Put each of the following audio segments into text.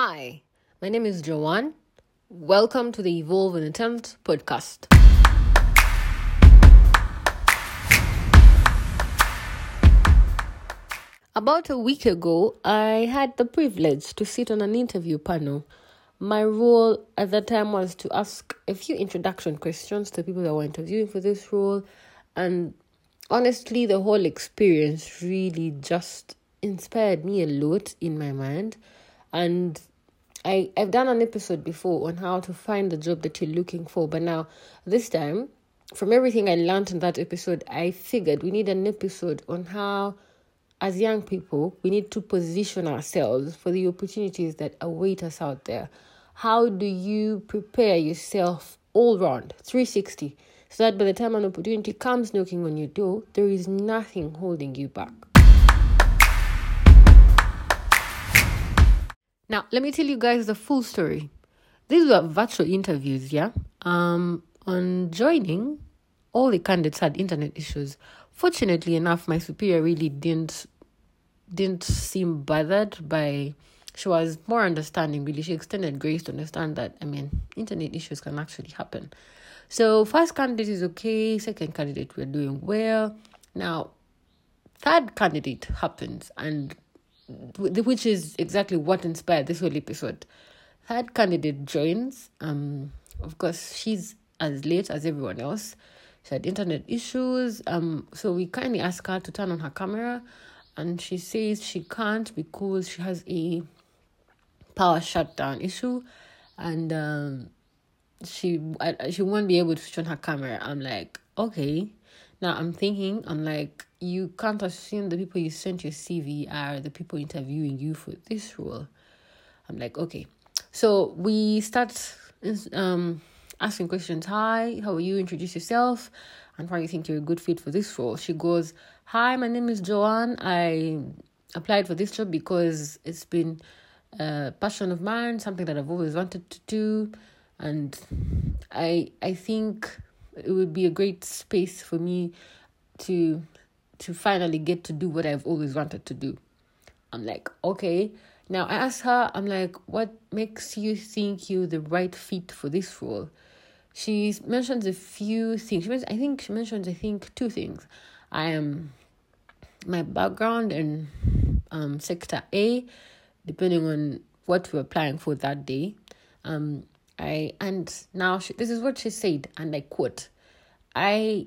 Hi, my name is Joanne. Welcome to the Evolve and Attempt podcast. About a week ago, I had the privilege to sit on an interview panel. My role at that time was to ask a few introduction questions to people that were interviewing for this role. And honestly, the whole experience really just inspired me a lot in my mind. And I, I've done an episode before on how to find the job that you're looking for, but now this time, from everything I learned in that episode, I figured we need an episode on how as young people, we need to position ourselves for the opportunities that await us out there. How do you prepare yourself all round, 360, so that by the time an opportunity comes knocking on your door, there is nothing holding you back? Now, let me tell you guys the full story. These were virtual interviews, yeah? Um, on joining, all the candidates had internet issues. Fortunately enough, my superior really didn't didn't seem bothered by she was more understanding really she extended grace to understand that i mean internet issues can actually happen so first candidate is okay second candidate we're doing well now third candidate happens and which is exactly what inspired this whole episode. Third candidate joins um of course she's as late as everyone else. She had internet issues um so we kindly asked her to turn on her camera and she says she can't because she has a power shutdown issue and um, she I, she won't be able to on her camera. I'm like okay now i'm thinking i'm like you can't assume the people you sent your cv are the people interviewing you for this role. I'm like okay. So we start um asking questions. Hi how are you? Introduce yourself. And why you think you're a good fit for this role? She goes Hi, my name is Joanne. I applied for this job because it's been a passion of mine, something that I've always wanted to do, and I I think it would be a great space for me to to finally get to do what I've always wanted to do. I'm like, okay. Now I asked her, I'm like, what makes you think you're the right fit for this role? She mentions a few things. She mentions, I think she mentions, I think, two things. I am my background and um, sector A, depending on what we're applying for that day. Um, I and now she, this is what she said, and I quote, I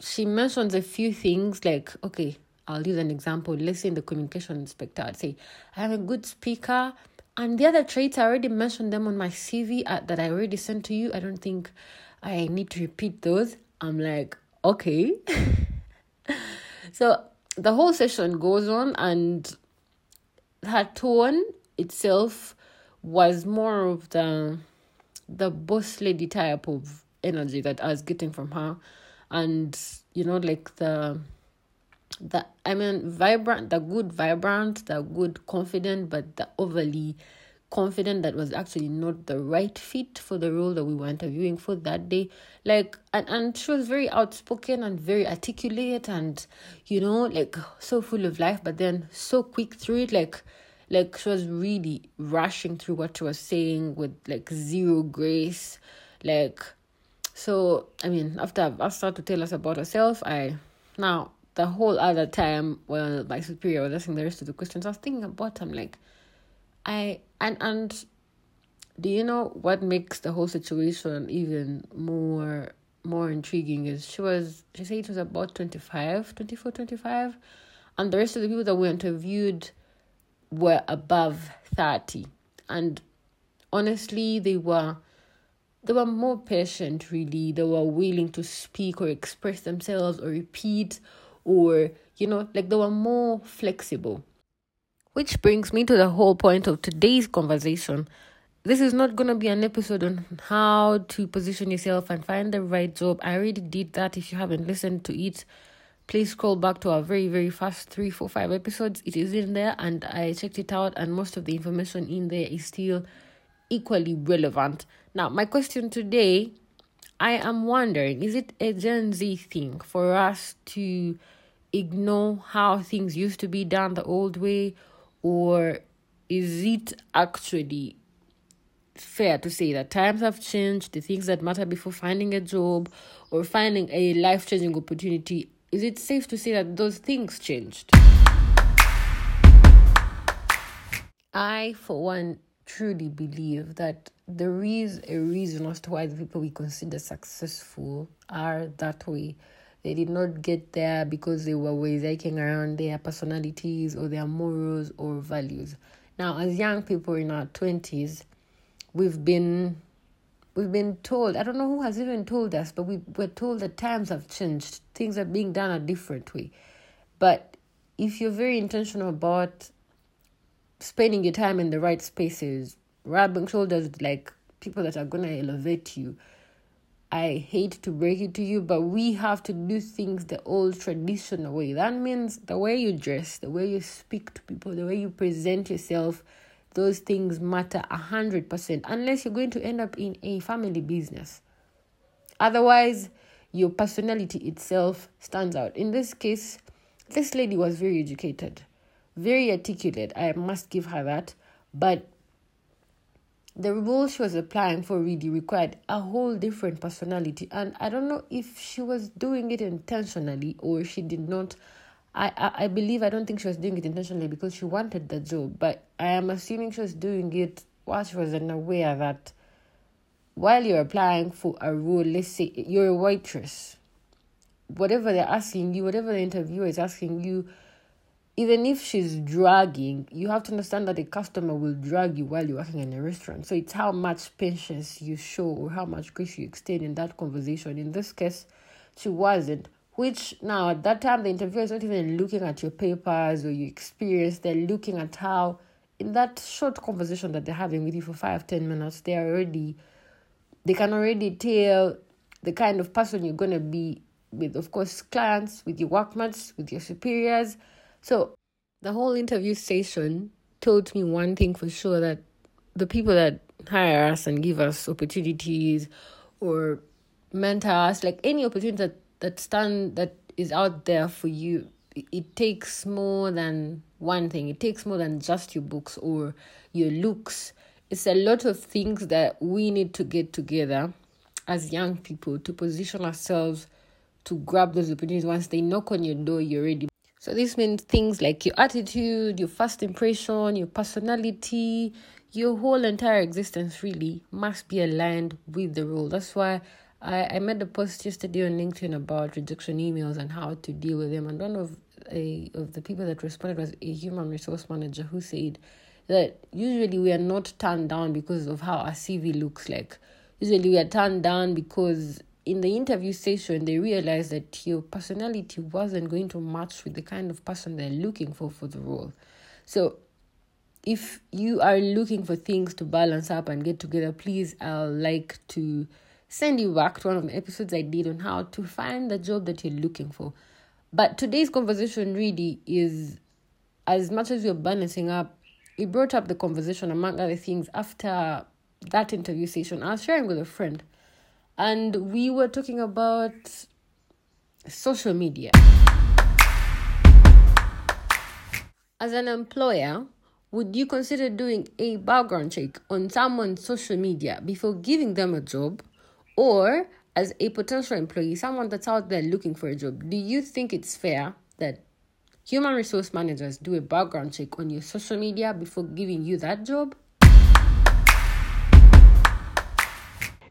she mentions a few things like okay, I'll use an example. Let's say in the communication inspector, I'd say I am a good speaker, and the other traits I already mentioned them on my CV uh, that I already sent to you. I don't think I need to repeat those. I'm like okay. so the whole session goes on and her tone itself was more of the the boss lady type of energy that I was getting from her. And you know like the the I mean vibrant the good vibrant the good confident but the overly confident that was actually not the right fit for the role that we were interviewing for that day. Like and, and she was very outspoken and very articulate and you know like so full of life but then so quick through it. Like like she was really rushing through what she was saying with like zero grace. Like so i mean after i've asked her to tell us about herself i now the whole other time when my superior was asking the rest of the questions i was thinking about i'm like I and and do you know what makes the whole situation even more more intriguing is she was she said it was about 25 24 25 and the rest of the people that were interviewed were above 30 and honestly they were they were more patient really they were willing to speak or express themselves or repeat or you know like they were more flexible which brings me to the whole point of today's conversation. This is not going to be an episode on how to position yourself and find the right job. I already did that. If you haven't listened to it, please scroll back to our very, very first three, four, five episodes. It is in there and I checked it out, and most of the information in there is still equally relevant. Now, my question today I am wondering is it a Gen Z thing for us to ignore how things used to be done the old way? or is it actually fair to say that times have changed, the things that matter before finding a job or finding a life changing opportunity, is it safe to say that those things changed? I, for one, truly believe that there is a reason as to why the people we consider successful are that way. They did not get there because they were waking around their personalities or their morals or values. Now, as young people in our twenties, we've been we've been told i don't know who has even told us but we were told that times have changed. Things are being done a different way. But if you're very intentional about spending your time in the right spaces rubbing shoulders with like people that are going to elevate you i hate to break it to you but we have to do things the old traditional way. That means the way you dress the way you speak to people the way you present yourself those things matter a hundred percent unless you're going to end up in a family business. Otherwise your personality itself stands out. In this case this lady was very educated very articulate. I must give her that. But the role she was applying for really required a whole different personality. And i don't know if she was doing it intentionally or she did not I, I, believe I don't think she was doing it intentionally because she wanted the job, but I am assuming she was doing it while she was unaware that while you're applying for a role, let's say you're a waitress, whatever they're asking you, whatever the interviewer is asking you, even if she's dragging, you have to understand that the customer will drag you while you're working in a restaurant. So it's how much patience you show or how much grace you extend in that conversation. In this case, she wasn't which now at that time the interviewer is not even looking at your papers or your experience. They're looking at how in that short conversation that they're having with you for five ten minutes they're already they can already tell the kind of person you're going to be with of course clients with your workmates with your superiors. So the whole interview session told me one thing for sure that the people that hire us and give us opportunities or mentor us like any opportunity that that stand that is out there for you it takes more than one thing. It takes more than just your books or your looks. It's a lot of things that we need to get together as young people to position ourselves to grab those opportunities. Once they knock on your door you're ready. So this means things like your attitude your first impression your personality your whole entire existence really must be aligned with the role. That's why I, I made a post yesterday on LinkedIn about rejection emails and how to deal with them. And one of a of the people that responded was a human resource manager who said that usually we are not turned down because of how our CV looks like. Usually we are turned down because in the interview session they realized that your personality wasn't going to match with the kind of person they're looking for for the role. So if you are looking for things to balance up and get together, please I'll like to send you back to one of the episodes I did on how to find the job that you're looking for. But today's conversation really is as much as we're balancing up, it brought up the conversation among other things after that interview session. I was sharing with a friend and we were talking about social media. As an employer, would you consider doing a background check on someone's social media before giving them a job? Or as a potential employee, someone that's out there looking for a job, do you think it's fair that human resource managers do a background check on your social media before giving you that job?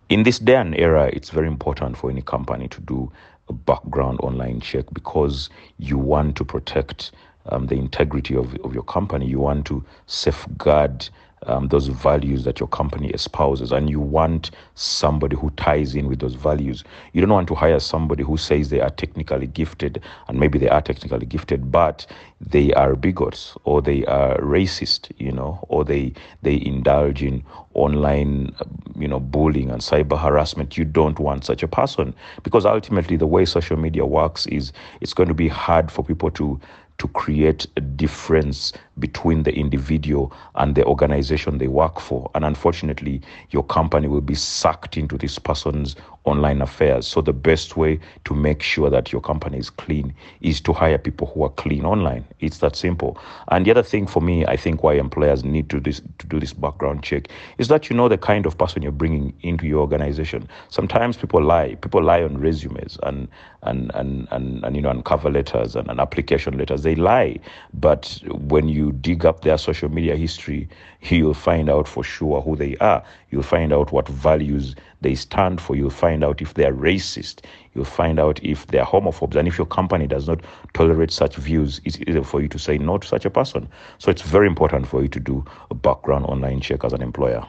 In this day and era, it's very important for any company to do a background online check because you want to protect um, the integrity of, of your company. You want to safeguard um, those values that your company espouses, and you want somebody who ties in with those values. You don't want to hire somebody who says they are technically gifted, and maybe they are technically gifted, but they are bigots or they are racist, you know, or they they indulge in online, you know, bullying and cyber harassment. You don't want such a person because ultimately the way social media works is it's going to be hard for people to to create a difference between the individual and the organization they work for. And unfortunately, your company will be sucked into this person's online affairs. So the best way to make sure that your company is clean is to hire people who are clean online. It's that simple. And the other thing for me, I think why employers need to this to do this background check is that you know the kind of person you're bringing into your organization. Sometimes people lie. People lie on resumes and and and and, and you know on cover letters and, and application letters. They lie. But when you dig up their social media history, you'll find out for sure who they are. You'll find out what values they stand for. You'll find out if they're racist. You'll find out if they're homophobes. And if your company does not tolerate such views, it's easier for you to say no to such a person. So it's very important for you to do a background online check as an employer.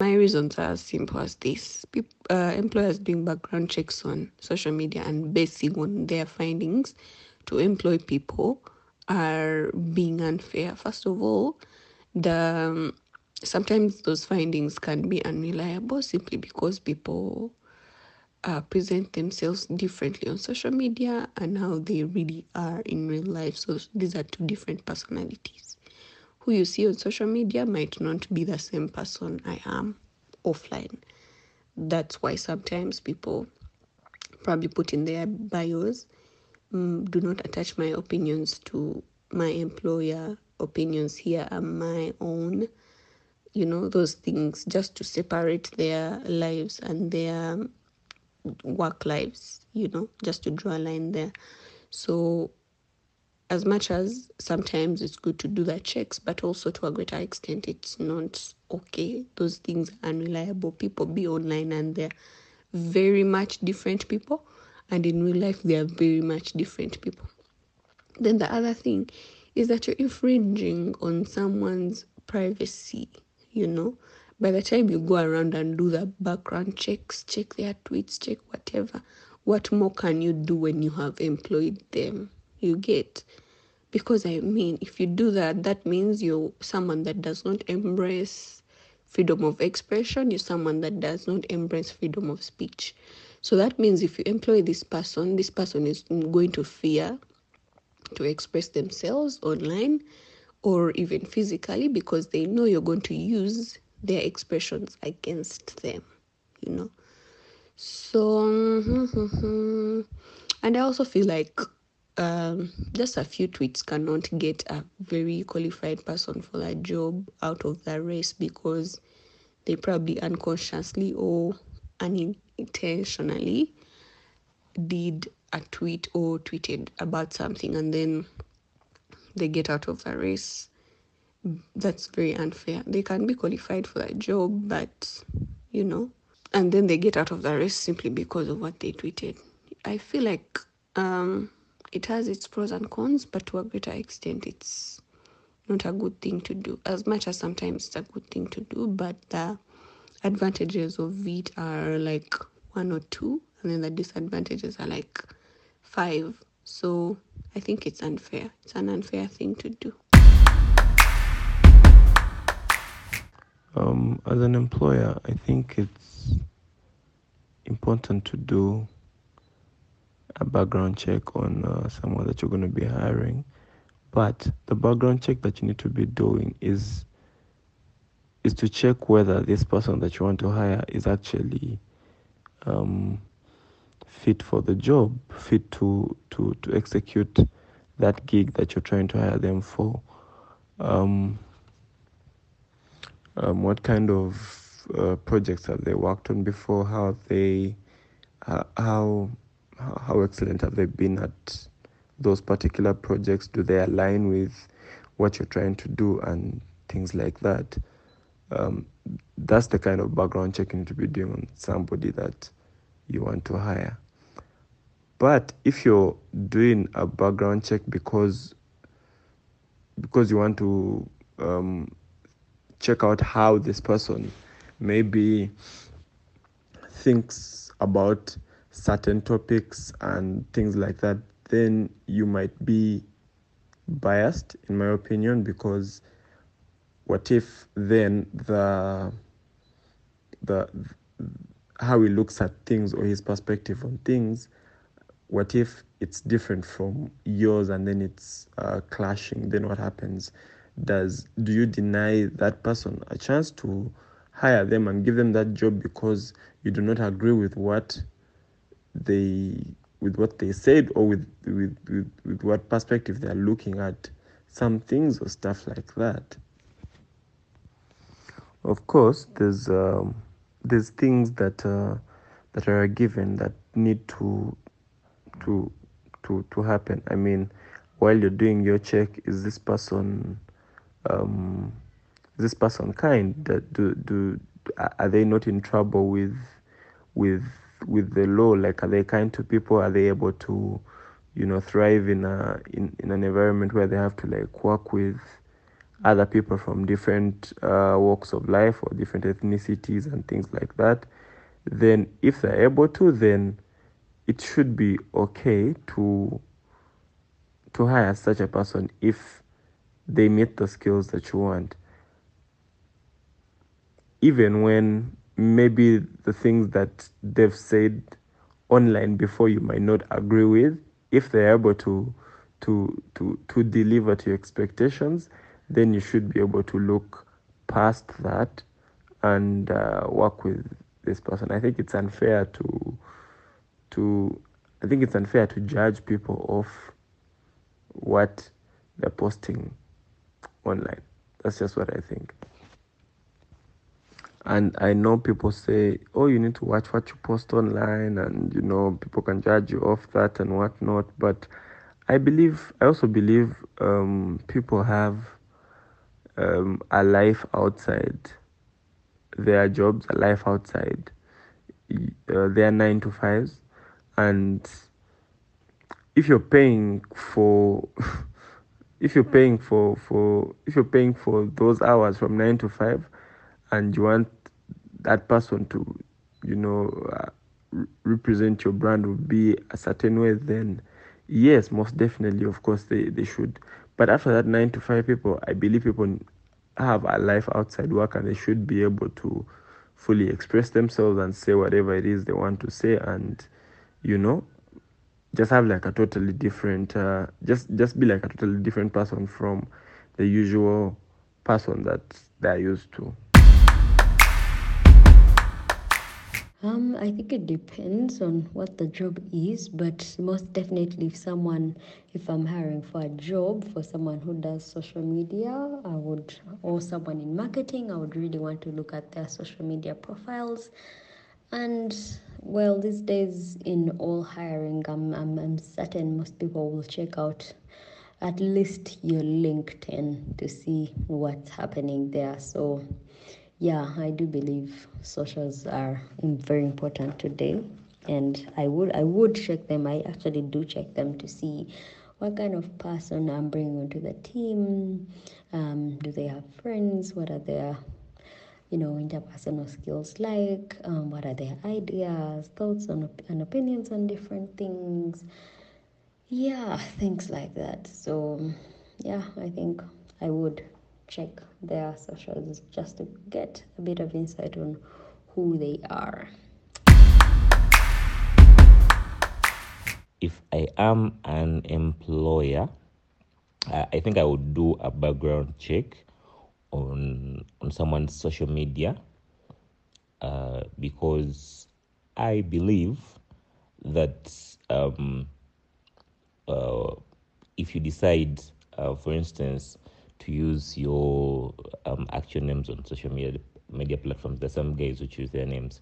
My reasons are as simple as this. People, uh, employers doing background checks on social media and basing on their findings to employ people are being unfair. First of all, the um, sometimes those findings can be unreliable simply because people uh, present themselves differently on social media and how they really are in real life. So these are two different personalities. Who you see on social media might not be the same person I am offline. That's why sometimes people probably put in their bios mm, do not attach my opinions to my employer opinions here are my own you know those things just to separate their lives and their work lives you know just to draw a line there. So as much as sometimes it's good to do the checks but also to a greater extent it's not okay. Those things are unreliable. People be online and they're very much different people and in real life they are very much different people. Then the other thing is that you're infringing on someone's privacy you know? By the time you go around and do the background checks check their tweets check whatever what more can you do when you have employed them? You get? Because i mean if you do that that means you're someone that does not embrace freedom of expression you're someone that does not embrace freedom of speech. So that means if you employ this person this person is going to fear to express themselves online or even physically because they know you're going to use their expressions against them, you know. So, and I also feel like um, just a few tweets cannot get a very qualified person for that job out of the race because they probably unconsciously or unintentionally did a tweet or tweeted about something and then they get out of the race. That's very unfair. They can be qualified for that job, but you know, and then they get out of the race simply because of what they tweeted. I feel like um, it has its pros and cons, but to a greater extent, it's not a good thing to do. As much as sometimes it's a good thing to do, but the advantages of it are like one or two, and then the disadvantages are like five. So I think it's unfair. It's an unfair thing to do. Um, as an employer, I think it's important to do a background check on uh, someone that you're going to be hiring. But the background check that you need to be doing is is to check whether this person that you want to hire is actually um, fit for the job, fit to to to execute that gig that you're trying to hire them for. Um, um, what kind of uh, projects have they worked on before? How have they, uh, how how excellent have they been at those particular projects? Do they align with what you're trying to do and things like that? Um, that's the kind of background checking to be doing on somebody that you want to hire. But if you're doing a background check because because you want to um, check out how this person maybe thinks about certain topics and things like that, then you might be biased, in my opinion, because what if then the the how he looks at things or his perspective on things what if it's different from yours and then it's uh, clashing? Then what happens? Does do you deny that person a chance to hire them and give them that job because you do not agree with what they with what they said or with with, with, with what perspective they are looking at? Some things or stuff like that. Of course there's um, there's things that uh, that are given that need to to to to happen. I mean while you're doing your check is this person um, is this person kind that do do are they not in trouble with with with the law? Like are they kind to people? Are they able to you know thrive in a in, in an environment where they have to like work with other people from different uh, walks of life or different ethnicities and things like that? Then if they're able to then it should be okay to to hire such a person if they meet the skills that you want. Even when maybe the things that they've said online before you might not agree with if they're able to to to to deliver to your expectations then you should be able to look past that and uh, work with this person. I think it's unfair to to i think it's unfair to judge people off what they're posting online that's just what i think and I know people say, oh, you need to watch what you post online, and you know, people can judge you off that and whatnot. But I believe, I also believe um, people have um, a life outside their jobs, a life outside uh, their nine to fives. And if you're paying for, if you're paying for, for, if you're paying for those hours from nine to five, and you want that person to, you know, uh, represent your brand would be a certain way, then yes, most definitely, of course, they, they should. But after that, nine to five people, I believe people have a life outside work and they should be able to fully express themselves and say whatever it is they want to say and, you know, just have like a totally different, uh, just just be like a totally different person from the usual person that they're used to. Um, I think it depends on what the job is, but most definitely, if someone, if I'm hiring for a job for someone who does social media, I would, or someone in marketing, I would really want to look at their social media profiles. And well, these days in all hiring, I'm, I'm, I'm certain most people will check out at least your LinkedIn to see what's happening there. So yeah, I do believe socials are very important today, and I would I would check them. I actually do check them to see what kind of person I'm bringing onto the team. Um, do they have friends? What are their you know interpersonal skills like? Um, what are their ideas, thoughts, and opinions on different things? Yeah, things like that. So yeah, I think I would check their socials just to get a bit of insight on who they are. If I am an employer, I think I would do a background check on on someone's social media uh, because I believe that um, uh, if you decide, uh, for instance, to use your um, actual names on social media media platforms. There's some guys who choose their names,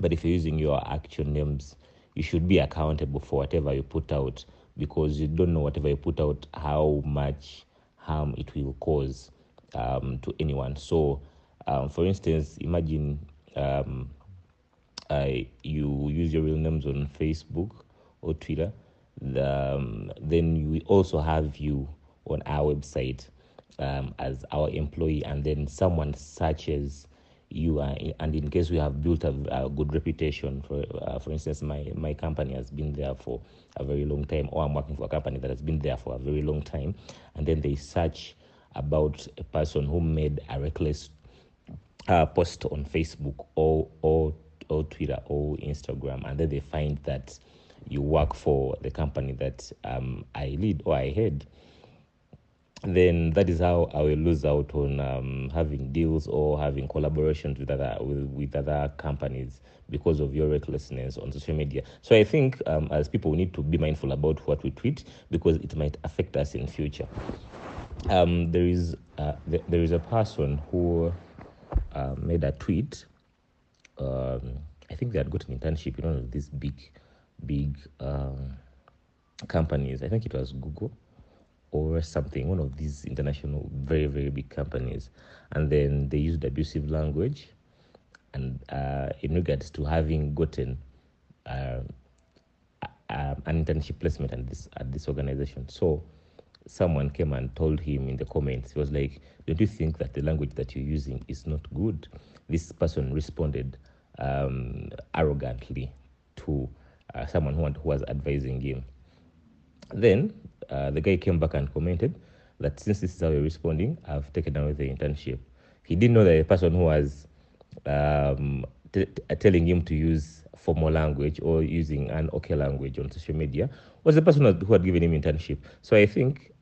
but if you're using your actual names, you should be accountable for whatever you put out because you don't know whatever you put out how much harm it will cause um, to anyone. So, um, for instance, imagine um, you use your real names on Facebook or Twitter. The, um, then we also have you on our website um, as our employee, and then someone searches you, uh, and in case we have built a, a good reputation, for uh, for instance, my my company has been there for a very long time, or I'm working for a company that has been there for a very long time, and then they search about a person who made a reckless uh, post on Facebook or or or Twitter or Instagram, and then they find that you work for the company that um, I lead or I head then that is how I will lose out on um, having deals or having collaborations with other with, with other companies because of your recklessness on social media. So I think um, as people we need to be mindful about what we tweet because it might affect us in future. Um, there is uh, th- there is a person who uh, made a tweet. Um, I think they had got an internship in one of these big, big um, companies. I think it was Google or something, one of these international, very, very big companies. And then they used abusive language and uh, in regards to having gotten uh, an internship placement at this, at this organization. So someone came and told him in the comments, he was like, Don't you think that the language that you're using is not good? This person responded um, arrogantly to uh, someone who, who was advising him. Then uh, the guy came back and commented that since this is how you're responding, I've taken away the internship. He didn't know that the person who was um, t- t- telling him to use formal language or using an okay language on social media was the person who had given him internship. So I think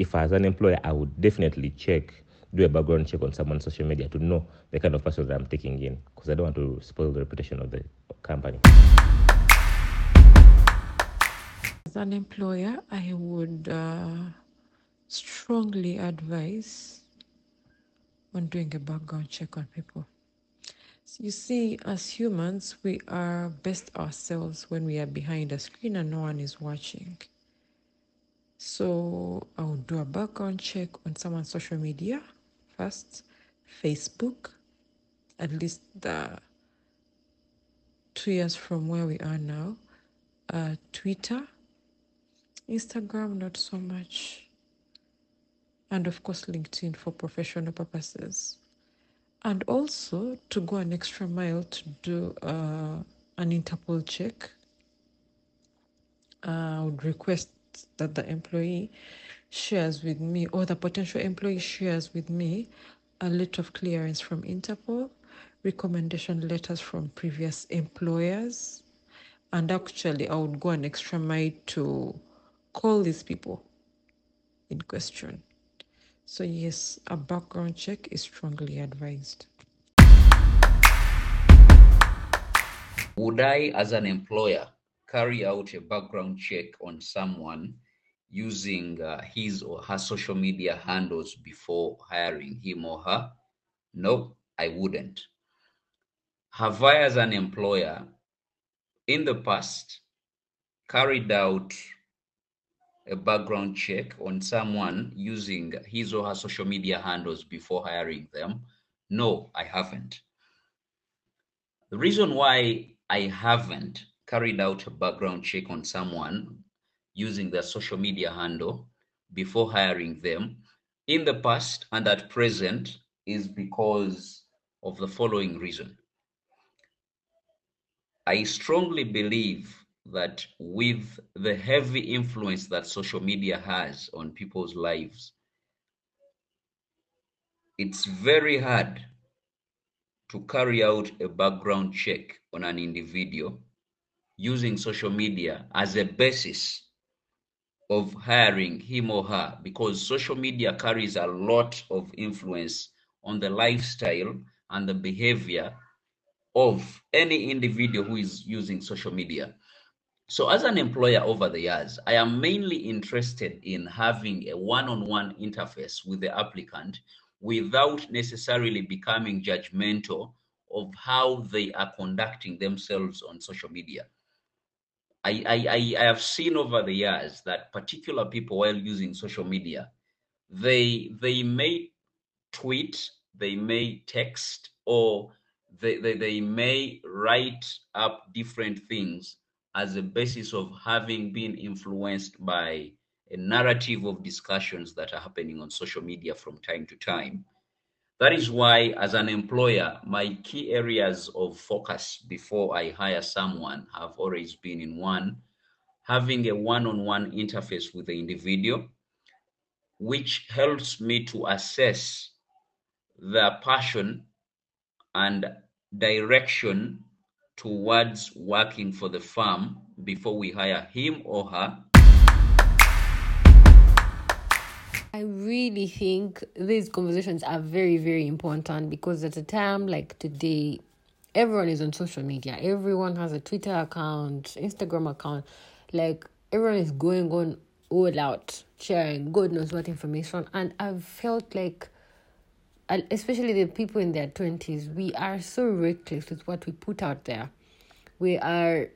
if as an employer, I would definitely check, do a background check on someone's social media to know the kind of person that I'm taking in because I don't want to spoil the reputation of the company. As an employer, I would uh, strongly advise on doing a background check on people. You see, as humans, we are best ourselves when we are behind a screen and no one is watching. So I would do a background check on someone's social media first, Facebook, at least the two years from where we are now, uh, Twitter, Instagram, not so much. And of course, LinkedIn for professional purposes. And also to go an extra mile to do uh, an Interpol check, uh, I would request that the employee shares with me or the potential employee shares with me a letter of clearance from Interpol, recommendation letters from previous employers, and actually I would go an extra mile to call these people in question. So, yes, a background check is strongly advised. Would I, as an employer, carry out a background check on someone using uh, his or her social media handles before hiring him or her? No, I wouldn't. Have I, as an employer, in the past, carried out a background check on someone using his or her social media handles before hiring them? No, I haven't. The reason why I haven't carried out a background check on someone using their social media handle before hiring them in the past and at present is because of the following reason. I strongly believe that with the heavy influence that social media has on people's lives, it's very hard to carry out a background check on an individual using social media as a basis of hiring him or her because social media carries a lot of influence on the lifestyle and the behavior of any individual who is using social media. So, as an employer over the years, I am mainly interested in having a one on one interface with the applicant without necessarily becoming judgmental of how they are conducting themselves on social media. I, I, I have seen over the years that particular people, while using social media, they they may tweet, they may text, or they, they, they may write up different things as a basis of having been influenced by a narrative of discussions that are happening on social media from time to time. That is why, as an employer, my key areas of focus before I hire someone have always been in one, having a one on one interface with the individual, which helps me to assess their passion and direction towards working for the firm before we hire him or her. I really think these conversations are very, very important because at a time like today, everyone is on social media. Everyone has a Twitter account, Instagram account. Like everyone is going on all out, sharing God knows what information. And I've felt like, especially the people in their 20s, we are so reckless with what we put out there. We are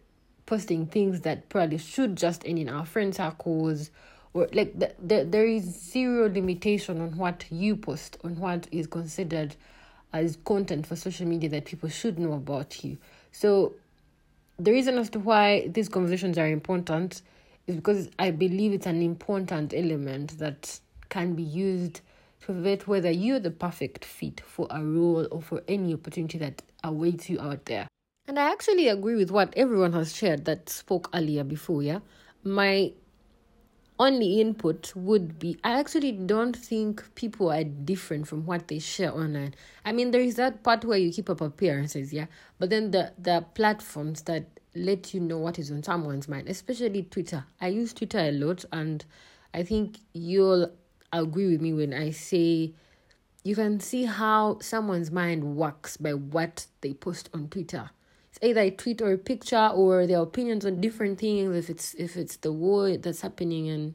posting things that probably should just end in our friend circles like the, the, there is zero limitation on what you post on what is considered as content for social media that people should know about you so the reason as to why these conversations are important is because i believe it's an important element that can be used to vet whether you're the perfect fit for a role or for any opportunity that awaits you out there and I actually agree with what everyone has shared that spoke earlier before, yeah. My only input would be I actually don't think people are different from what they share online. I mean there is that part where you keep up appearances, yeah. But then the the platforms that let you know what is on someone's mind, especially Twitter. I use Twitter a lot and I think you'll agree with me when I say you can see how someone's mind works by what they post on Twitter it's either a tweet or a picture or their opinions on different things if it's if it's the war that's happening in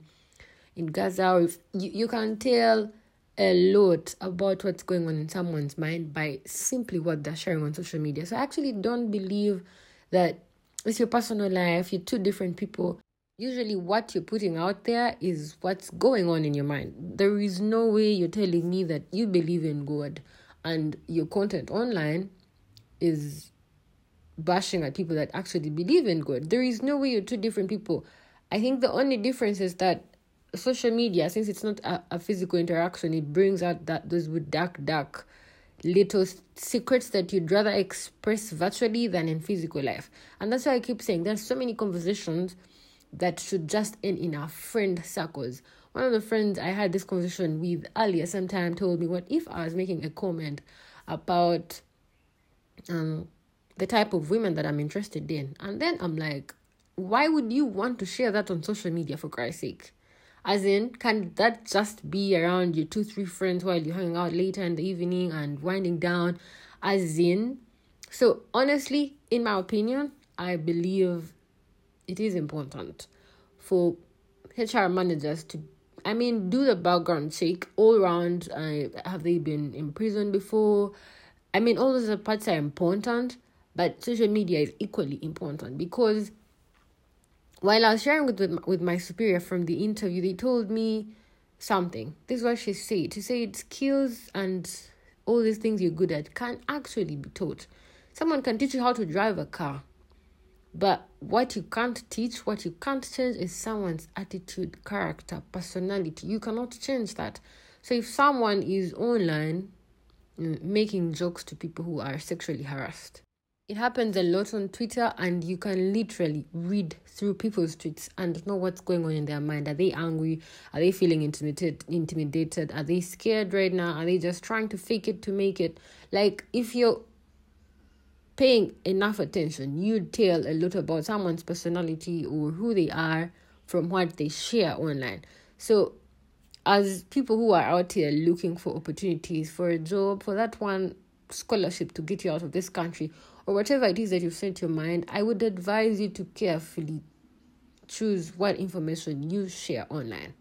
in gaza or if you, you can tell a lot about what's going on in someone's mind by simply what they're sharing on social media. So i actually don't believe that it's your personal life you're two different people. Usually what you're putting out there is what's going on in your mind. There is no way you're telling me that you believe in god and your content online is bashing at people that actually believe in God. There is no way you're two different people. I think the only difference is that social media, since it's not a, a physical interaction, it brings out that those dark, dark little secrets that you'd rather express virtually than in physical life. And that's why I keep saying there's so many conversations that should just end in our friend circles. One of the friends I had this conversation with earlier sometime told me, What if I was making a comment about um the type of women that I'm interested in. And then I'm like, why would you want to share that on social media for Christ's sake? As in, can that just be around your two, three friends while you're hanging out later in the evening and winding down? As in, so honestly, in my opinion, I believe it is important for HR managers to, I mean, do the background check all around. Uh, have they been in prison before? I mean, all those parts are important, but social media is equally important because while I was sharing with, with, with my superior from the interview, they told me something. This is what she said. She said skills and all these things you're good at can actually be taught. Someone can teach you how to drive a car. But what you can't teach, what you can't change is someone's attitude, character, personality. You cannot change that. So if someone is online mm, making jokes to people who are sexually harassed, it happens a lot on Twitter, and you can literally read through people's tweets and know what's going on in their mind. Are they angry? Are they feeling intimidated? Intimidated? Are they scared right now? Are they just trying to fake it to make it? Like if you're paying enough attention, you'd tell a lot about someone's personality or who they are from what they share online. So, as people who are out here looking for opportunities for a job, for that one scholarship to get you out of this country, or whatever it is that you've set your mind, I would advise you to carefully choose what information you share online.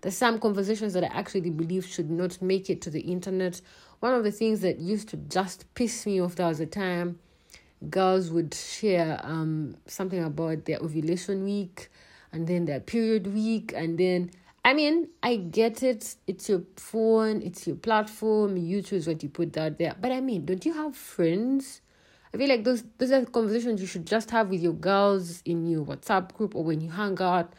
There's some conversations that I actually believe should not make it to the internet. One of the things that used to just piss me off there was a time girls would share um something about their ovulation week and then their period week and then I mean, I get it. It's your phone, it's your platform, you choose what you put out there. But I mean, don't you have friends I feel like those those are conversations you should just have with your girls in your WhatsApp group or when you hang out.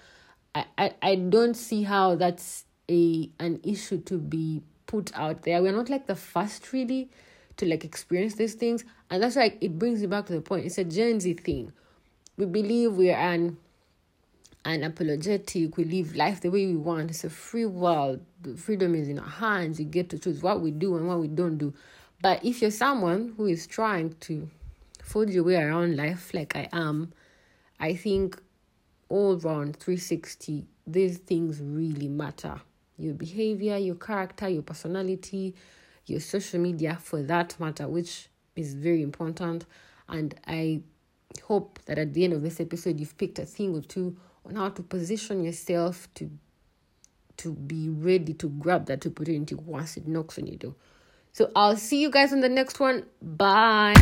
I, I, I don't see how that's a an issue to be put out there. We're not like the first really to like experience these things. And that's why it brings me back to the point. It's a Gen Z thing. We believe we're an unapologetic. We live life the way we want. It's a free world. Freedom is in our hands. You get to choose what we do and what we don't do. But if you're someone who is trying to forge your way around life like I am, I think all round 360, these things really matter. your behavior, your character, your personality, your social media for that matter, which is very important. And I hope that at the end of this episode, you've picked a thing or two on how to position yourself to to be ready to grab that opportunity once it knocks on your door. So I'll see you guys on the next one. Bye.